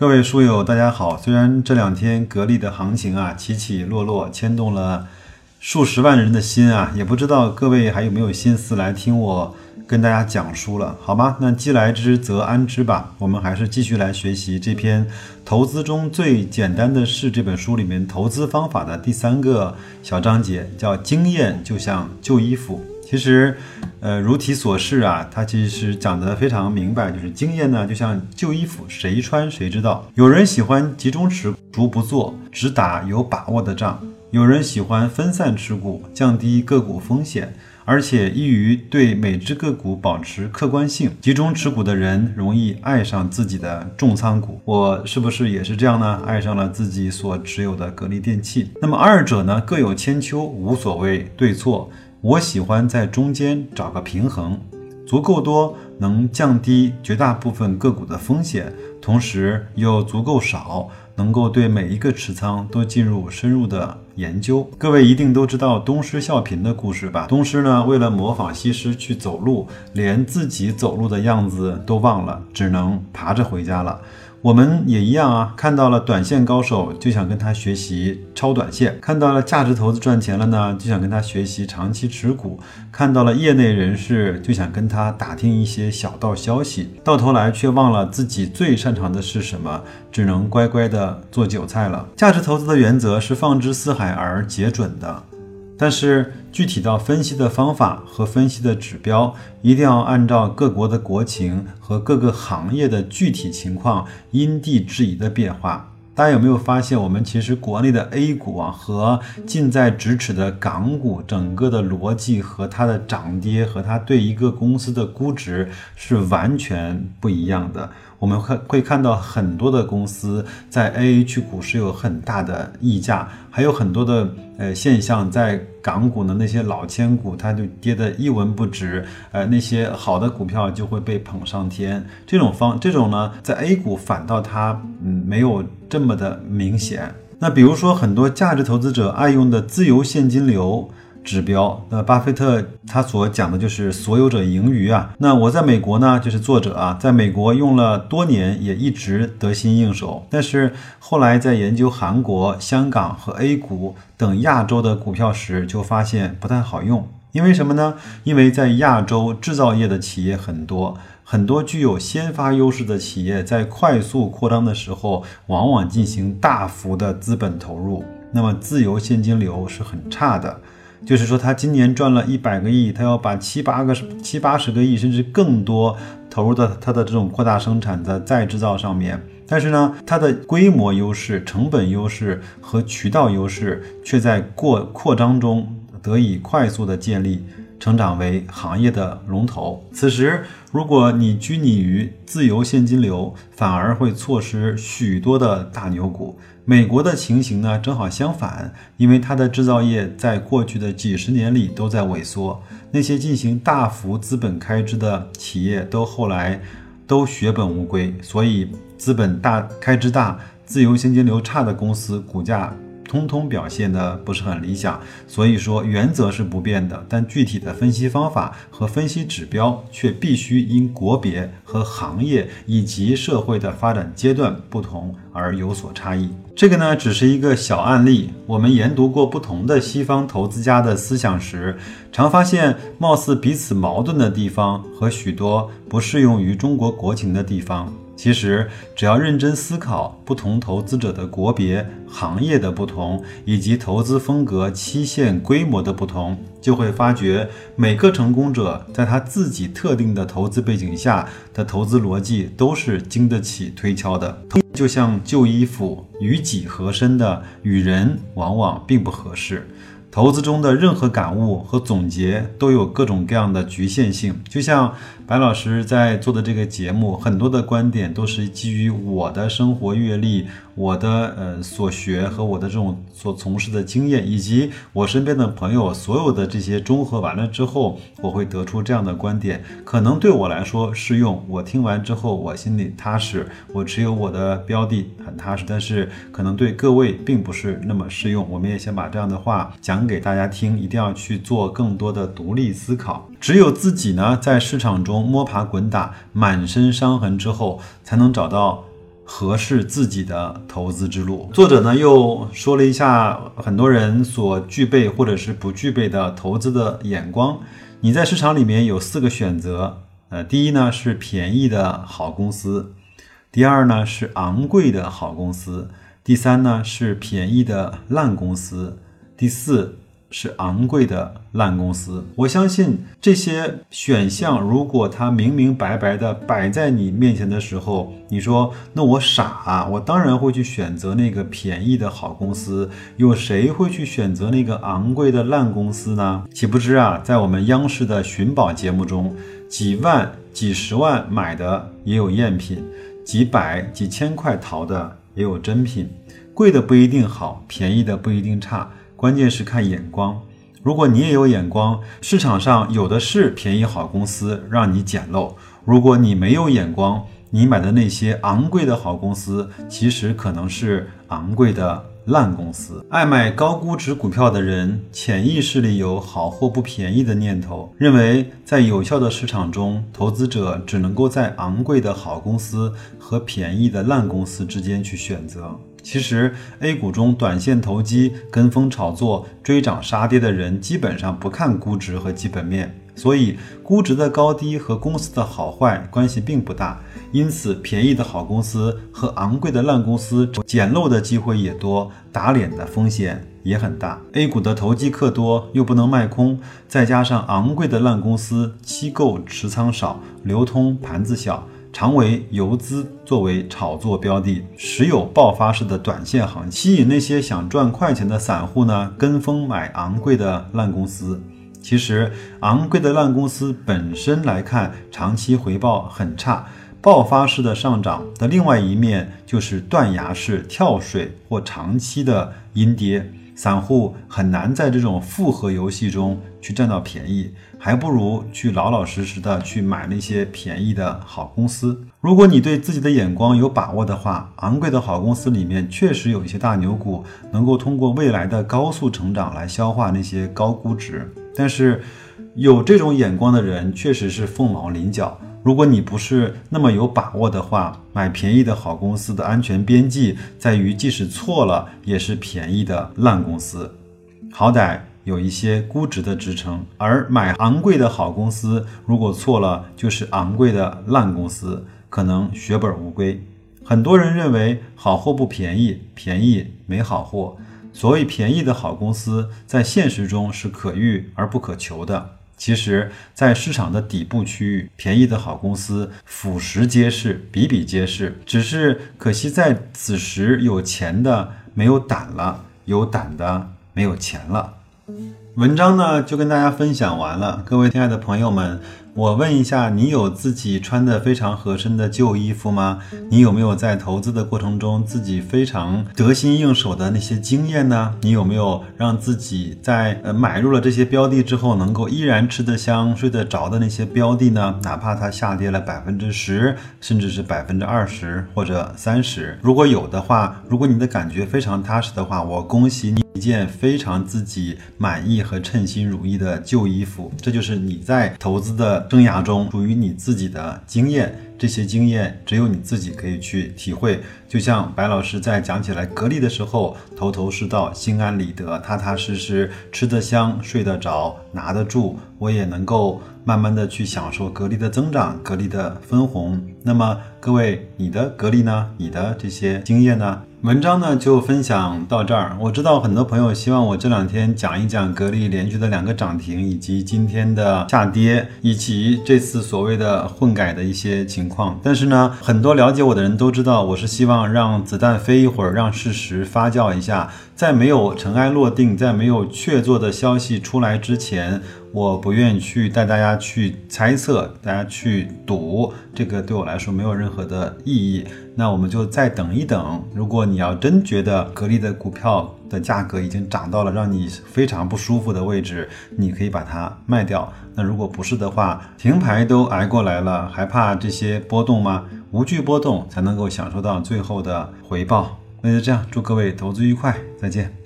各位书友，大家好。虽然这两天格力的行情啊起起落落，牵动了数十万人的心啊，也不知道各位还有没有心思来听我跟大家讲书了，好吗？那既来之则安之吧。我们还是继续来学习这篇《投资中最简单的事》这本书里面投资方法的第三个小章节，叫“经验就像旧衣服”。其实，呃，如题所示啊，它其实讲得非常明白，就是经验呢，就像旧衣服，谁穿谁知道。有人喜欢集中持股不做，只打有把握的仗；有人喜欢分散持股，降低个股风险，而且易于对每只个股保持客观性。集中持股的人容易爱上自己的重仓股，我是不是也是这样呢？爱上了自己所持有的格力电器。那么二者呢，各有千秋，无所谓对错。我喜欢在中间找个平衡，足够多能降低绝大部分个股的风险，同时又足够少，能够对每一个持仓都进入深入的研究。各位一定都知道东施效颦的故事吧？东施呢，为了模仿西施去走路，连自己走路的样子都忘了，只能爬着回家了。我们也一样啊，看到了短线高手就想跟他学习超短线，看到了价值投资赚钱了呢，就想跟他学习长期持股，看到了业内人士就想跟他打听一些小道消息，到头来却忘了自己最擅长的是什么，只能乖乖的做韭菜了。价值投资的原则是放之四海而皆准的。但是具体到分析的方法和分析的指标，一定要按照各国的国情和各个行业的具体情况，因地制宜的变化。大家有没有发现，我们其实国内的 A 股啊和近在咫尺的港股，整个的逻辑和它的涨跌和它对一个公司的估值是完全不一样的。我们会会看到很多的公司在 A H 股是有很大的溢价，还有很多的呃现象，在港股的那些老千股，它就跌得一文不值，呃，那些好的股票就会被捧上天。这种方这种呢，在 A 股反倒它嗯没有这么的明显。那比如说很多价值投资者爱用的自由现金流。指标，那巴菲特他所讲的就是所有者盈余啊。那我在美国呢，就是作者啊，在美国用了多年，也一直得心应手。但是后来在研究韩国、香港和 A 股等亚洲的股票时，就发现不太好用。因为什么呢？因为在亚洲制造业的企业很多，很多具有先发优势的企业在快速扩张的时候，往往进行大幅的资本投入，那么自由现金流是很差的。就是说，他今年赚了一百个亿，他要把七八个、七八十个亿，甚至更多投入到他的这种扩大生产的再制造上面。但是呢，它的规模优势、成本优势和渠道优势却在过扩张中得以快速的建立。成长为行业的龙头。此时，如果你拘泥于自由现金流，反而会错失许多的大牛股。美国的情形呢，正好相反，因为它的制造业在过去的几十年里都在萎缩，那些进行大幅资本开支的企业都后来都血本无归，所以资本大开支大、自由现金流差的公司股价。通通表现的不是很理想，所以说原则是不变的，但具体的分析方法和分析指标却必须因国别和行业以及社会的发展阶段不同而有所差异。这个呢，只是一个小案例。我们研读过不同的西方投资家的思想时，常发现貌似彼此矛盾的地方和许多不适用于中国国情的地方。其实，只要认真思考不同投资者的国别、行业的不同，以及投资风格、期限、规模的不同，就会发觉每个成功者在他自己特定的投资背景下的投资逻辑都是经得起推敲的。就像旧衣服，与己合身的，与人往往并不合适。投资中的任何感悟和总结都有各种各样的局限性，就像白老师在做的这个节目，很多的观点都是基于我的生活阅历。我的呃所学和我的这种所从事的经验，以及我身边的朋友所有的这些综合完了之后，我会得出这样的观点，可能对我来说适用。我听完之后，我心里踏实，我持有我的标的很踏实。但是可能对各位并不是那么适用。我们也先把这样的话讲讲给大家听，一定要去做更多的独立思考。只有自己呢，在市场。中摸爬滚打，满身伤痕之后，才能找到合适自己的投资之路。作者呢又说了一下很多人所具备或者是不具备的投资的眼光。你在市场里面有四个选择，呃，第一呢是便宜的好公司，第二呢是昂贵的好公司，第三呢是便宜的烂公司，第四。是昂贵的烂公司，我相信这些选项，如果它明明白白的摆在你面前的时候，你说那我傻啊，我当然会去选择那个便宜的好公司，有谁会去选择那个昂贵的烂公司呢？岂不知啊，在我们央视的寻宝节目中，几万、几十万买的也有赝品，几百、几千块淘的也有真品，贵的不一定好，便宜的不一定差。关键是看眼光，如果你也有眼光，市场上有的是便宜好公司让你捡漏；如果你没有眼光，你买的那些昂贵的好公司，其实可能是昂贵的烂公司。爱买高估值股票的人，潜意识里有好货不便宜的念头，认为在有效的市场中，投资者只能够在昂贵的好公司和便宜的烂公司之间去选择。其实，A 股中短线投机、跟风炒作、追涨杀跌的人，基本上不看估值和基本面，所以估值的高低和公司的好坏关系并不大。因此，便宜的好公司和昂贵的烂公司捡漏的机会也多，打脸的风险也很大。A 股的投机客多，又不能卖空，再加上昂贵的烂公司机构持仓少，流通盘子小。常为游资作为炒作标的，时有爆发式的短线行情，吸引那些想赚快钱的散户呢跟风买昂贵的烂公司。其实，昂贵的烂公司本身来看，长期回报很差。爆发式的上涨的另外一面，就是断崖式跳水或长期的阴跌。散户很难在这种复合游戏中去占到便宜，还不如去老老实实的去买那些便宜的好公司。如果你对自己的眼光有把握的话，昂贵的好公司里面确实有一些大牛股，能够通过未来的高速成长来消化那些高估值。但是，有这种眼光的人确实是凤毛麟角。如果你不是那么有把握的话，买便宜的好公司的安全边际在于，即使错了也是便宜的烂公司，好歹有一些估值的支撑；而买昂贵的好公司，如果错了就是昂贵的烂公司，可能血本无归。很多人认为好货不便宜，便宜没好货。所谓便宜的好公司，在现实中是可遇而不可求的。其实，在市场的底部区域，便宜的好公司俯拾皆是，比比皆是。只是可惜，在此时有钱的没有胆了，有胆的没有钱了。文章呢，就跟大家分享完了。各位亲爱的朋友们。我问一下，你有自己穿的非常合身的旧衣服吗？你有没有在投资的过程中自己非常得心应手的那些经验呢？你有没有让自己在呃买入了这些标的之后，能够依然吃得香、睡得着的那些标的呢？哪怕它下跌了百分之十，甚至是百分之二十或者三十，如果有的话，如果你的感觉非常踏实的话，我恭喜你一件非常自己满意和称心如意的旧衣服，这就是你在投资的。生涯中属于你自己的经验，这些经验只有你自己可以去体会。就像白老师在讲起来格力的时候，头头是道，心安理得，踏踏实实，吃得香，睡得着，拿得住，我也能够慢慢的去享受格力的增长，格力的分红。那么各位，你的格力呢？你的这些经验呢？文章呢就分享到这儿。我知道很多朋友希望我这两天讲一讲格力连续的两个涨停，以及今天的下跌，以及这次所谓的混改的一些情况。但是呢，很多了解我的人都知道，我是希望让子弹飞一会儿，让事实发酵一下，在没有尘埃落定，在没有确凿的消息出来之前。我不愿意去带大家去猜测，大家去赌，这个对我来说没有任何的意义。那我们就再等一等。如果你要真觉得格力的股票的价格已经涨到了让你非常不舒服的位置，你可以把它卖掉。那如果不是的话，停牌都挨过来了，还怕这些波动吗？无惧波动才能够享受到最后的回报。那就这样，祝各位投资愉快，再见。